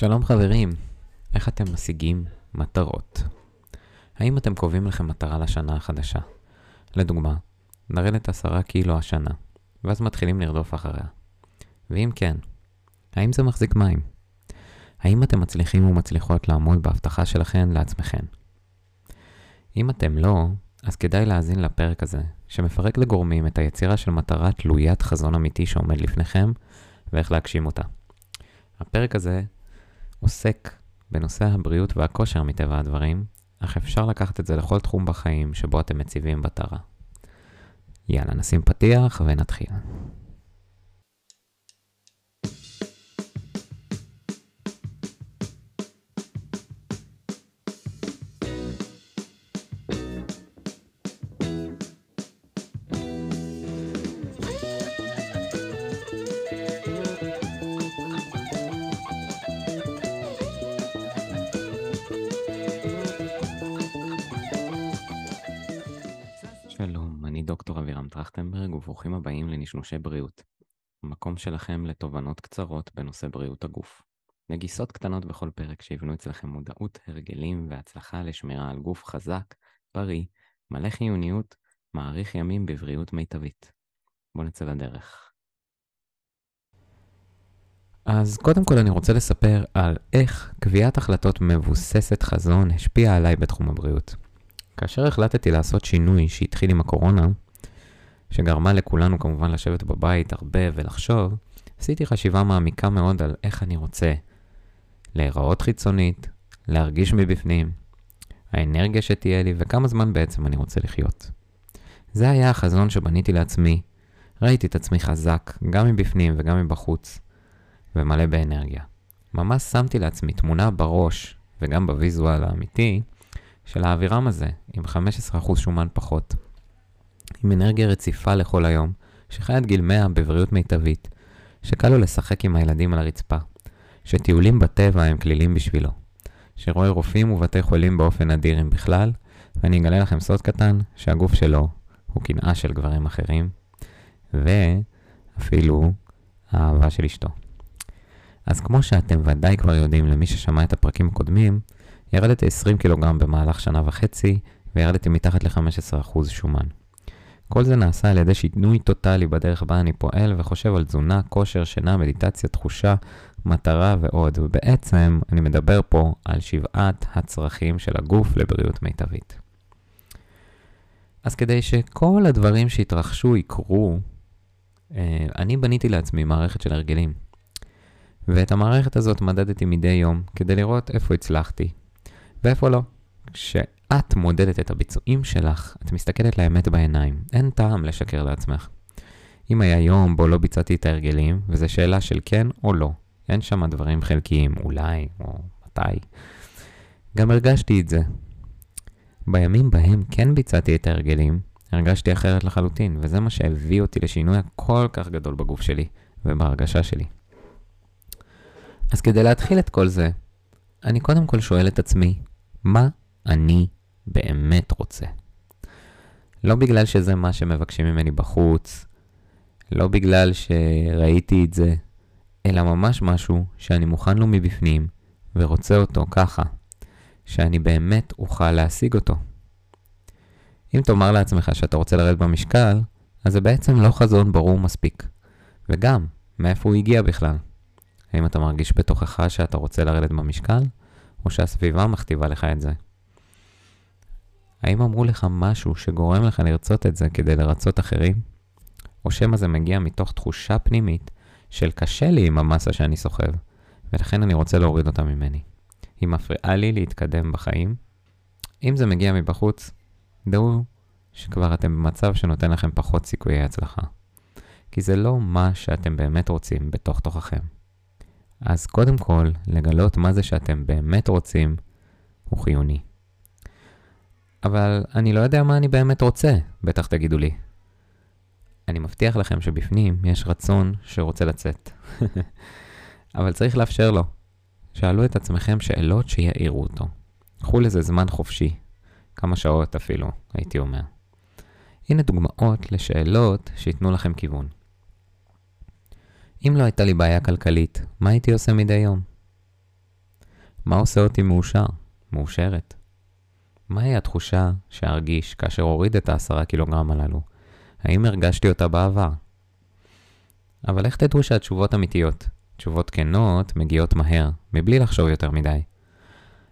שלום חברים, איך אתם משיגים מטרות? האם אתם קובעים לכם מטרה לשנה החדשה? לדוגמה, לרדת עשרה קילו השנה, ואז מתחילים לרדוף אחריה. ואם כן, האם זה מחזיק מים? האם אתם מצליחים ומצליחות לעמוד בהבטחה שלכם לעצמכם? אם אתם לא, אז כדאי להאזין לפרק הזה, שמפרק לגורמים את היצירה של מטרה תלוית חזון אמיתי שעומד לפניכם, ואיך להגשים אותה. הפרק הזה עוסק בנושא הבריאות והכושר מטבע הדברים, אך אפשר לקחת את זה לכל תחום בחיים שבו אתם מציבים מטרה. יאללה, נשים פתיח ונתחיל. דוקטור אבירם טרכטנברג וברוכים הבאים לנשנושי בריאות. המקום שלכם לתובנות קצרות בנושא בריאות הגוף. נגיסות קטנות בכל פרק שיבנו אצלכם מודעות, הרגלים והצלחה לשמירה על גוף חזק, בריא, מלא חיוניות, מאריך ימים בבריאות מיטבית. בואו נצא לדרך. אז קודם כל אני רוצה לספר על איך קביעת החלטות מבוססת חזון השפיעה עליי בתחום הבריאות. כאשר החלטתי לעשות שינוי שהתחיל עם הקורונה, שגרמה לכולנו כמובן לשבת בבית הרבה ולחשוב, עשיתי חשיבה מעמיקה מאוד על איך אני רוצה להיראות חיצונית, להרגיש מבפנים, האנרגיה שתהיה לי וכמה זמן בעצם אני רוצה לחיות. זה היה החזון שבניתי לעצמי. ראיתי את עצמי חזק, גם מבפנים וגם מבחוץ, ומלא באנרגיה. ממש שמתי לעצמי תמונה בראש וגם בוויזואל האמיתי, של האווירם הזה, עם 15% שומן פחות, עם אנרגיה רציפה לכל היום, שחי עד גיל 100 בבריאות מיטבית, שקל לו לשחק עם הילדים על הרצפה, שטיולים בטבע הם כלילים בשבילו, שרואה רופאים ובתי חולים באופן אדיר אם בכלל, ואני אגלה לכם סוד קטן, שהגוף שלו הוא קנאה של גברים אחרים, ואפילו האהבה של אשתו. אז כמו שאתם ודאי כבר יודעים למי ששמע את הפרקים הקודמים, ירדתי 20 קילוגרם במהלך שנה וחצי, וירדתי מתחת ל-15% שומן. כל זה נעשה על ידי שינוי טוטאלי בדרך בה אני פועל וחושב על תזונה, כושר, שינה, מדיטציה, תחושה, מטרה ועוד, ובעצם אני מדבר פה על שבעת הצרכים של הגוף לבריאות מיטבית. אז כדי שכל הדברים שהתרחשו יקרו, אה, אני בניתי לעצמי מערכת של הרגלים. ואת המערכת הזאת מדדתי מדי יום כדי לראות איפה הצלחתי, ואיפה לא? כשאת מודדת את הביצועים שלך, את מסתכלת לאמת בעיניים. אין טעם לשקר לעצמך. אם היה יום בו לא ביצעתי את ההרגלים, וזו שאלה של כן או לא, אין שם דברים חלקיים, אולי, או מתי. גם הרגשתי את זה. בימים בהם כן ביצעתי את ההרגלים, הרגשתי אחרת לחלוטין, וזה מה שהביא אותי לשינוי הכל כך גדול בגוף שלי ובהרגשה שלי. אז כדי להתחיל את כל זה, אני קודם כל שואל את עצמי, מה אני באמת רוצה. לא בגלל שזה מה שמבקשים ממני בחוץ, לא בגלל שראיתי את זה, אלא ממש משהו שאני מוכן לו מבפנים ורוצה אותו ככה, שאני באמת אוכל להשיג אותו. אם תאמר לעצמך שאתה רוצה לרדת במשקל, אז זה בעצם לא חזון ברור מספיק. וגם, מאיפה הוא הגיע בכלל? האם אתה מרגיש בתוכך שאתה רוצה לרדת במשקל? או שהסביבה מכתיבה לך את זה? האם אמרו לך משהו שגורם לך לרצות את זה כדי לרצות אחרים? או שמא זה מגיע מתוך תחושה פנימית של קשה לי עם המסה שאני סוחב, ולכן אני רוצה להוריד אותה ממני. היא מפריעה לי להתקדם בחיים. אם זה מגיע מבחוץ, דעו שכבר אתם במצב שנותן לכם פחות סיכויי הצלחה. כי זה לא מה שאתם באמת רוצים בתוך תוככם. אז קודם כל, לגלות מה זה שאתם באמת רוצים הוא חיוני. אבל אני לא יודע מה אני באמת רוצה, בטח תגידו לי. אני מבטיח לכם שבפנים יש רצון שרוצה לצאת. אבל צריך לאפשר לו. שאלו את עצמכם שאלות שיעירו אותו. קחו לזה זמן חופשי, כמה שעות אפילו, הייתי אומר. הנה דוגמאות לשאלות שייתנו לכם כיוון. אם לא הייתה לי בעיה כלכלית, מה הייתי עושה מדי יום? מה עושה אותי מאושר? מאושרת? מהי התחושה שארגיש כאשר אוריד את העשרה קילוגרם הללו? האם הרגשתי אותה בעבר? אבל איך תדעו שהתשובות אמיתיות? תשובות כנות מגיעות מהר, מבלי לחשוב יותר מדי.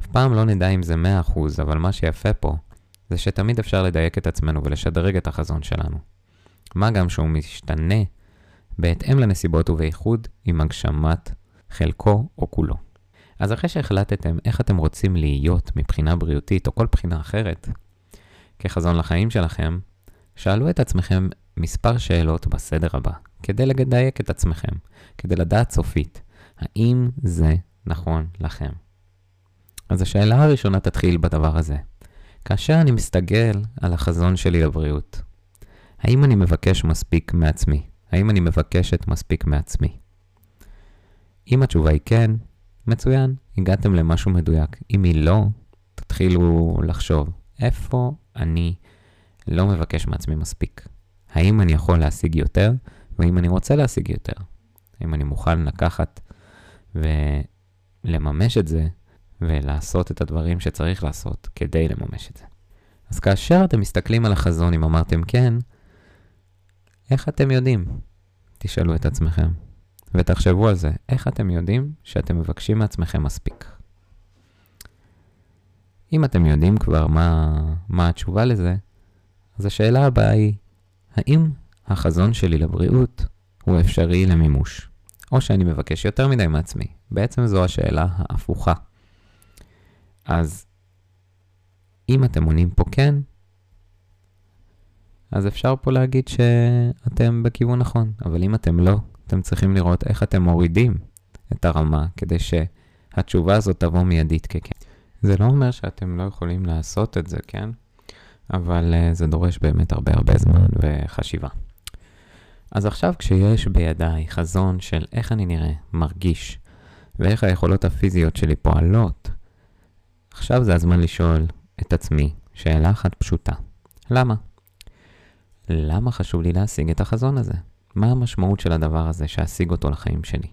אף פעם לא נדע אם זה 100%, אבל מה שיפה פה, זה שתמיד אפשר לדייק את עצמנו ולשדרג את החזון שלנו. מה גם שהוא משתנה בהתאם לנסיבות ובייחוד עם הגשמת חלקו או כולו. אז אחרי שהחלטתם איך אתם רוצים להיות מבחינה בריאותית או כל בחינה אחרת, כחזון לחיים שלכם, שאלו את עצמכם מספר שאלות בסדר הבא, כדי לדייק את עצמכם, כדי לדעת סופית, האם זה נכון לכם. אז השאלה הראשונה תתחיל בדבר הזה. כאשר אני מסתגל על החזון שלי לבריאות, האם אני מבקש מספיק מעצמי? האם אני מבקשת מספיק מעצמי? אם התשובה היא כן, מצוין, הגעתם למשהו מדויק. אם היא לא, תתחילו לחשוב, איפה אני לא מבקש מעצמי מספיק? האם אני יכול להשיג יותר, והאם אני רוצה להשיג יותר? האם אני מוכן לקחת ולממש את זה, ולעשות את הדברים שצריך לעשות כדי לממש את זה. אז כאשר אתם מסתכלים על החזון, אם אמרתם כן, איך אתם יודעים? תשאלו את עצמכם. ותחשבו על זה, איך אתם יודעים שאתם מבקשים מעצמכם מספיק? אם אתם יודעים כבר מה, מה התשובה לזה, אז השאלה הבאה היא, האם החזון שלי לבריאות הוא אפשרי למימוש? או שאני מבקש יותר מדי מעצמי? בעצם זו השאלה ההפוכה. אז אם אתם עונים פה כן, אז אפשר פה להגיד שאתם בכיוון נכון, אבל אם אתם לא, אתם צריכים לראות איך אתם מורידים את הרמה כדי שהתשובה הזאת תבוא מיידית ככן. זה לא אומר שאתם לא יכולים לעשות את זה, כן? אבל uh, זה דורש באמת הרבה הרבה זמן וחשיבה. אז עכשיו כשיש בידיי חזון של איך אני נראה, מרגיש, ואיך היכולות הפיזיות שלי פועלות, עכשיו זה הזמן לשאול את עצמי שאלה אחת פשוטה. למה? למה חשוב לי להשיג את החזון הזה? מה המשמעות של הדבר הזה שאשיג אותו לחיים שלי?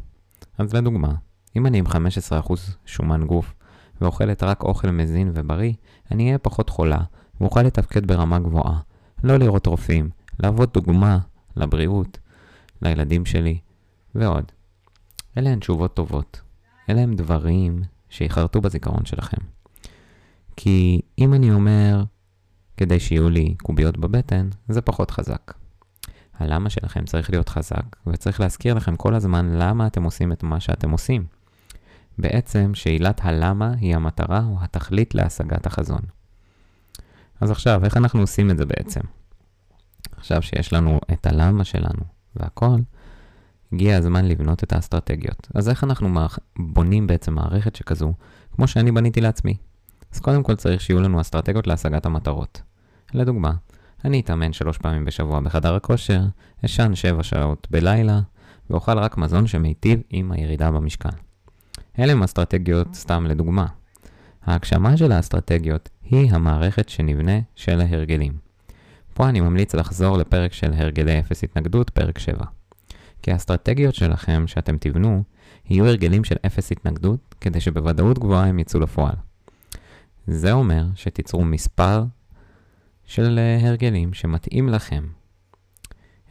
אז לדוגמה, אם אני עם 15% שומן גוף ואוכלת רק אוכל מזין ובריא, אני אהיה פחות חולה ואוכל לתפקד ברמה גבוהה, לא לראות רופאים, להוות דוגמה לבריאות, לילדים שלי ועוד. אלה הן תשובות טובות. אלה הם דברים שיחרטו בזיכרון שלכם. כי אם אני אומר, כדי שיהיו לי קוביות בבטן, זה פחות חזק. הלמה שלכם צריך להיות חזק, וצריך להזכיר לכם כל הזמן למה אתם עושים את מה שאתם עושים. בעצם שאלת הלמה היא המטרה או התכלית להשגת החזון. אז עכשיו, איך אנחנו עושים את זה בעצם? עכשיו שיש לנו את הלמה שלנו והכל, הגיע הזמן לבנות את האסטרטגיות. אז איך אנחנו בונים בעצם מערכת שכזו, כמו שאני בניתי לעצמי? אז קודם כל צריך שיהיו לנו אסטרטגיות להשגת המטרות. לדוגמה, אני אתאמן שלוש פעמים בשבוע בחדר הכושר, אשן שבע שעות בלילה, ואוכל רק מזון שמיטיב עם הירידה במשקל. אלה הם אסטרטגיות סתם לדוגמה. ההגשמה של האסטרטגיות היא המערכת שנבנה של ההרגלים. פה אני ממליץ לחזור לפרק של הרגלי אפס התנגדות, פרק 7. כי האסטרטגיות שלכם שאתם תבנו, יהיו הרגלים של אפס התנגדות, כדי שבוודאות גבוהה הם יצאו לפועל. זה אומר שתיצרו מספר של אה, הרגלים שמתאים לכם.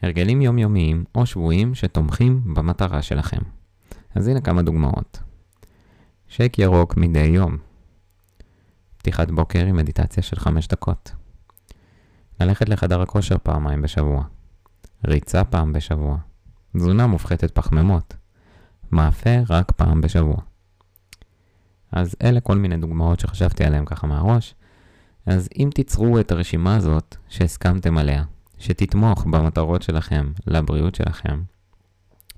הרגלים יומיומיים או שבועיים שתומכים במטרה שלכם. אז הנה כמה דוגמאות. שייק ירוק מדי יום. פתיחת בוקר עם מדיטציה של 5 דקות. ללכת לחדר הכושר פעמיים בשבוע. ריצה פעם בשבוע. תזונה מופחתת פחמימות. מאפה רק פעם בשבוע. אז אלה כל מיני דוגמאות שחשבתי עליהן ככה מהראש. אז אם תיצרו את הרשימה הזאת שהסכמתם עליה, שתתמוך במטרות שלכם, לבריאות שלכם,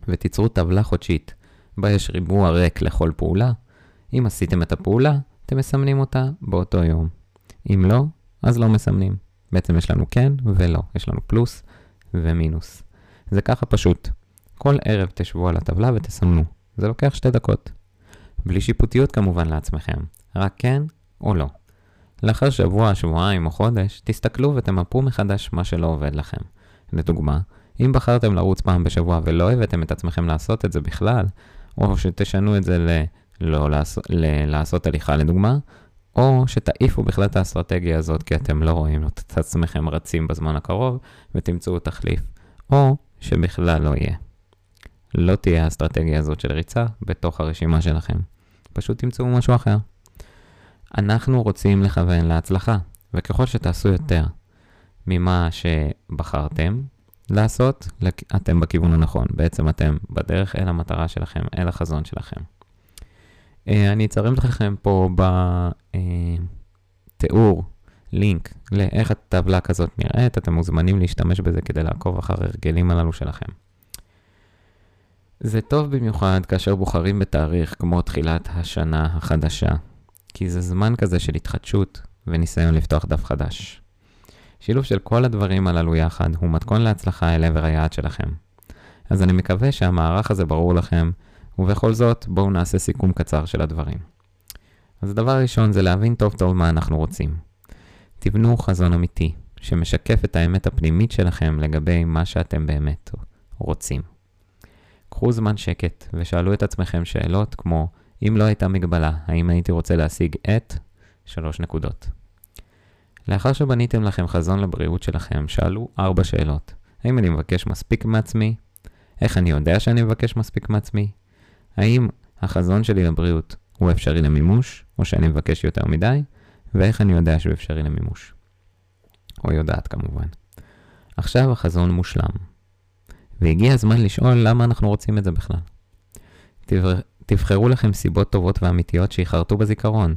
ותיצרו טבלה חודשית בה יש ריבוע ריק לכל פעולה, אם עשיתם את הפעולה, אתם מסמנים אותה באותו יום. אם לא, אז לא מסמנים. בעצם יש לנו כן ולא, יש לנו פלוס ומינוס. זה ככה פשוט. כל ערב תשבו על הטבלה ותסמנו. זה לוקח שתי דקות. בלי שיפוטיות כמובן לעצמכם, רק כן או לא. לאחר שבוע, שבועיים או חודש, תסתכלו ותמפו מחדש מה שלא עובד לכם. לדוגמה, אם בחרתם לרוץ פעם בשבוע ולא הבאתם את עצמכם לעשות את זה בכלל, או שתשנו את זה ל... לא לעשות, לעשות הליכה לדוגמה, או שתעיפו בכלל את האסטרטגיה הזאת כי אתם לא רואים את עצמכם רצים בזמן הקרוב ותמצאו תחליף, או שבכלל לא יהיה. לא תהיה האסטרטגיה הזאת של ריצה בתוך הרשימה שלכם. פשוט תמצאו משהו אחר. אנחנו רוצים לכוון להצלחה, וככל שתעשו יותר ממה שבחרתם לעשות, אתם בכיוון הנכון. בעצם אתם בדרך אל המטרה שלכם, אל החזון שלכם. אה, אני אצרם לכם פה בתיאור לינק לאיך הטבלה כזאת נראית, אתם מוזמנים להשתמש בזה כדי לעקוב אחר הרגלים הללו שלכם. זה טוב במיוחד כאשר בוחרים בתאריך כמו תחילת השנה החדשה, כי זה זמן כזה של התחדשות וניסיון לפתוח דף חדש. שילוב של כל הדברים הללו יחד הוא מתכון להצלחה אל עבר היעד שלכם. אז אני מקווה שהמערך הזה ברור לכם, ובכל זאת בואו נעשה סיכום קצר של הדברים. אז הדבר הראשון זה להבין טוב טוב מה אנחנו רוצים. תבנו חזון אמיתי, שמשקף את האמת הפנימית שלכם לגבי מה שאתם באמת רוצים. קחו זמן שקט ושאלו את עצמכם שאלות כמו, אם לא הייתה מגבלה, האם הייתי רוצה להשיג את? שלוש נקודות. לאחר שבניתם לכם חזון לבריאות שלכם, שאלו ארבע שאלות. האם אני מבקש מספיק מעצמי? איך אני יודע שאני מבקש מספיק מעצמי? האם החזון שלי לבריאות הוא אפשרי למימוש, או שאני מבקש יותר מדי? ואיך אני יודע שהוא אפשרי למימוש? או יודעת כמובן. עכשיו החזון מושלם. והגיע הזמן לשאול למה אנחנו רוצים את זה בכלל. תבחרו לכם סיבות טובות ואמיתיות שיחרטו בזיכרון.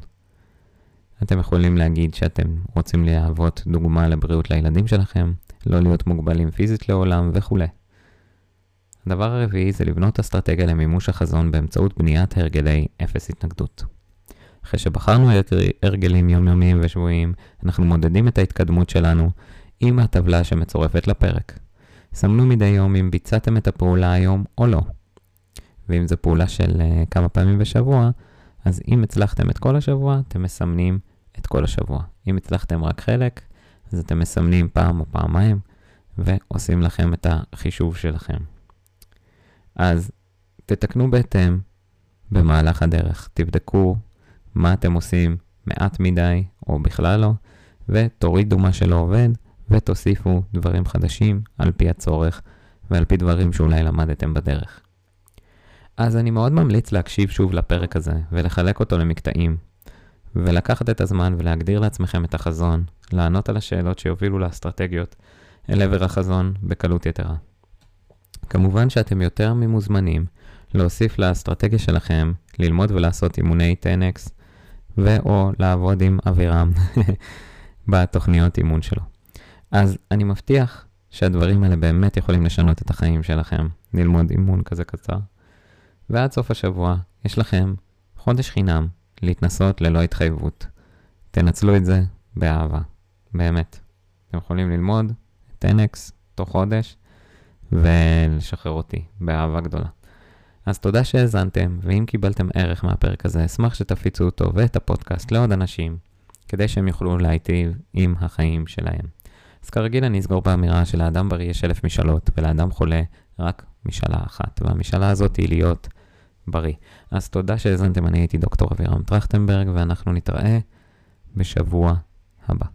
אתם יכולים להגיד שאתם רוצים להוות דוגמה לבריאות לילדים שלכם, לא להיות מוגבלים פיזית לעולם וכולי. הדבר הרביעי זה לבנות אסטרטגיה למימוש החזון באמצעות בניית הרגלי אפס התנגדות. אחרי שבחרנו הרגלים יומיומיים ושבועיים, אנחנו מודדים את ההתקדמות שלנו עם הטבלה שמצורפת לפרק. סמנו מדי יום אם ביצעתם את הפעולה היום או לא. ואם זו פעולה של uh, כמה פעמים בשבוע, אז אם הצלחתם את כל השבוע, אתם מסמנים את כל השבוע. אם הצלחתם רק חלק, אז אתם מסמנים פעם או פעמיים, ועושים לכם את החישוב שלכם. אז תתקנו בהתאם במהלך הדרך. תבדקו מה אתם עושים מעט מדי או בכלל לא, ותורידו מה שלא עובד, ותוסיפו דברים חדשים על פי הצורך ועל פי דברים שאולי למדתם בדרך. אז אני מאוד ממליץ להקשיב שוב לפרק הזה ולחלק אותו למקטעים, ולקחת את הזמן ולהגדיר לעצמכם את החזון, לענות על השאלות שיובילו לאסטרטגיות אל עבר החזון בקלות יתרה. כמובן שאתם יותר ממוזמנים להוסיף לאסטרטגיה שלכם ללמוד ולעשות אימוני 10x ו/או לעבוד עם אבירם בתוכניות אימון שלו. אז אני מבטיח שהדברים האלה באמת יכולים לשנות את החיים שלכם, ללמוד אימון כזה קצר. ועד סוף השבוע יש לכם חודש חינם להתנסות ללא התחייבות. תנצלו את זה באהבה, באמת. אתם יכולים ללמוד את NX תוך חודש ולשחרר אותי באהבה גדולה. אז תודה שהאזנתם, ואם קיבלתם ערך מהפרק הזה, אשמח שתפיצו אותו ואת הפודקאסט לעוד אנשים, כדי שהם יוכלו להיטיב עם החיים שלהם. אז כרגיל אני אסגור באמירה שלאדם בריא יש אלף משאלות, ולאדם חולה רק משאלה אחת, והמשאלה הזאת היא להיות בריא. אז תודה שהאזנתם, אני הייתי דוקטור אבירם טרכטנברג, ואנחנו נתראה בשבוע הבא.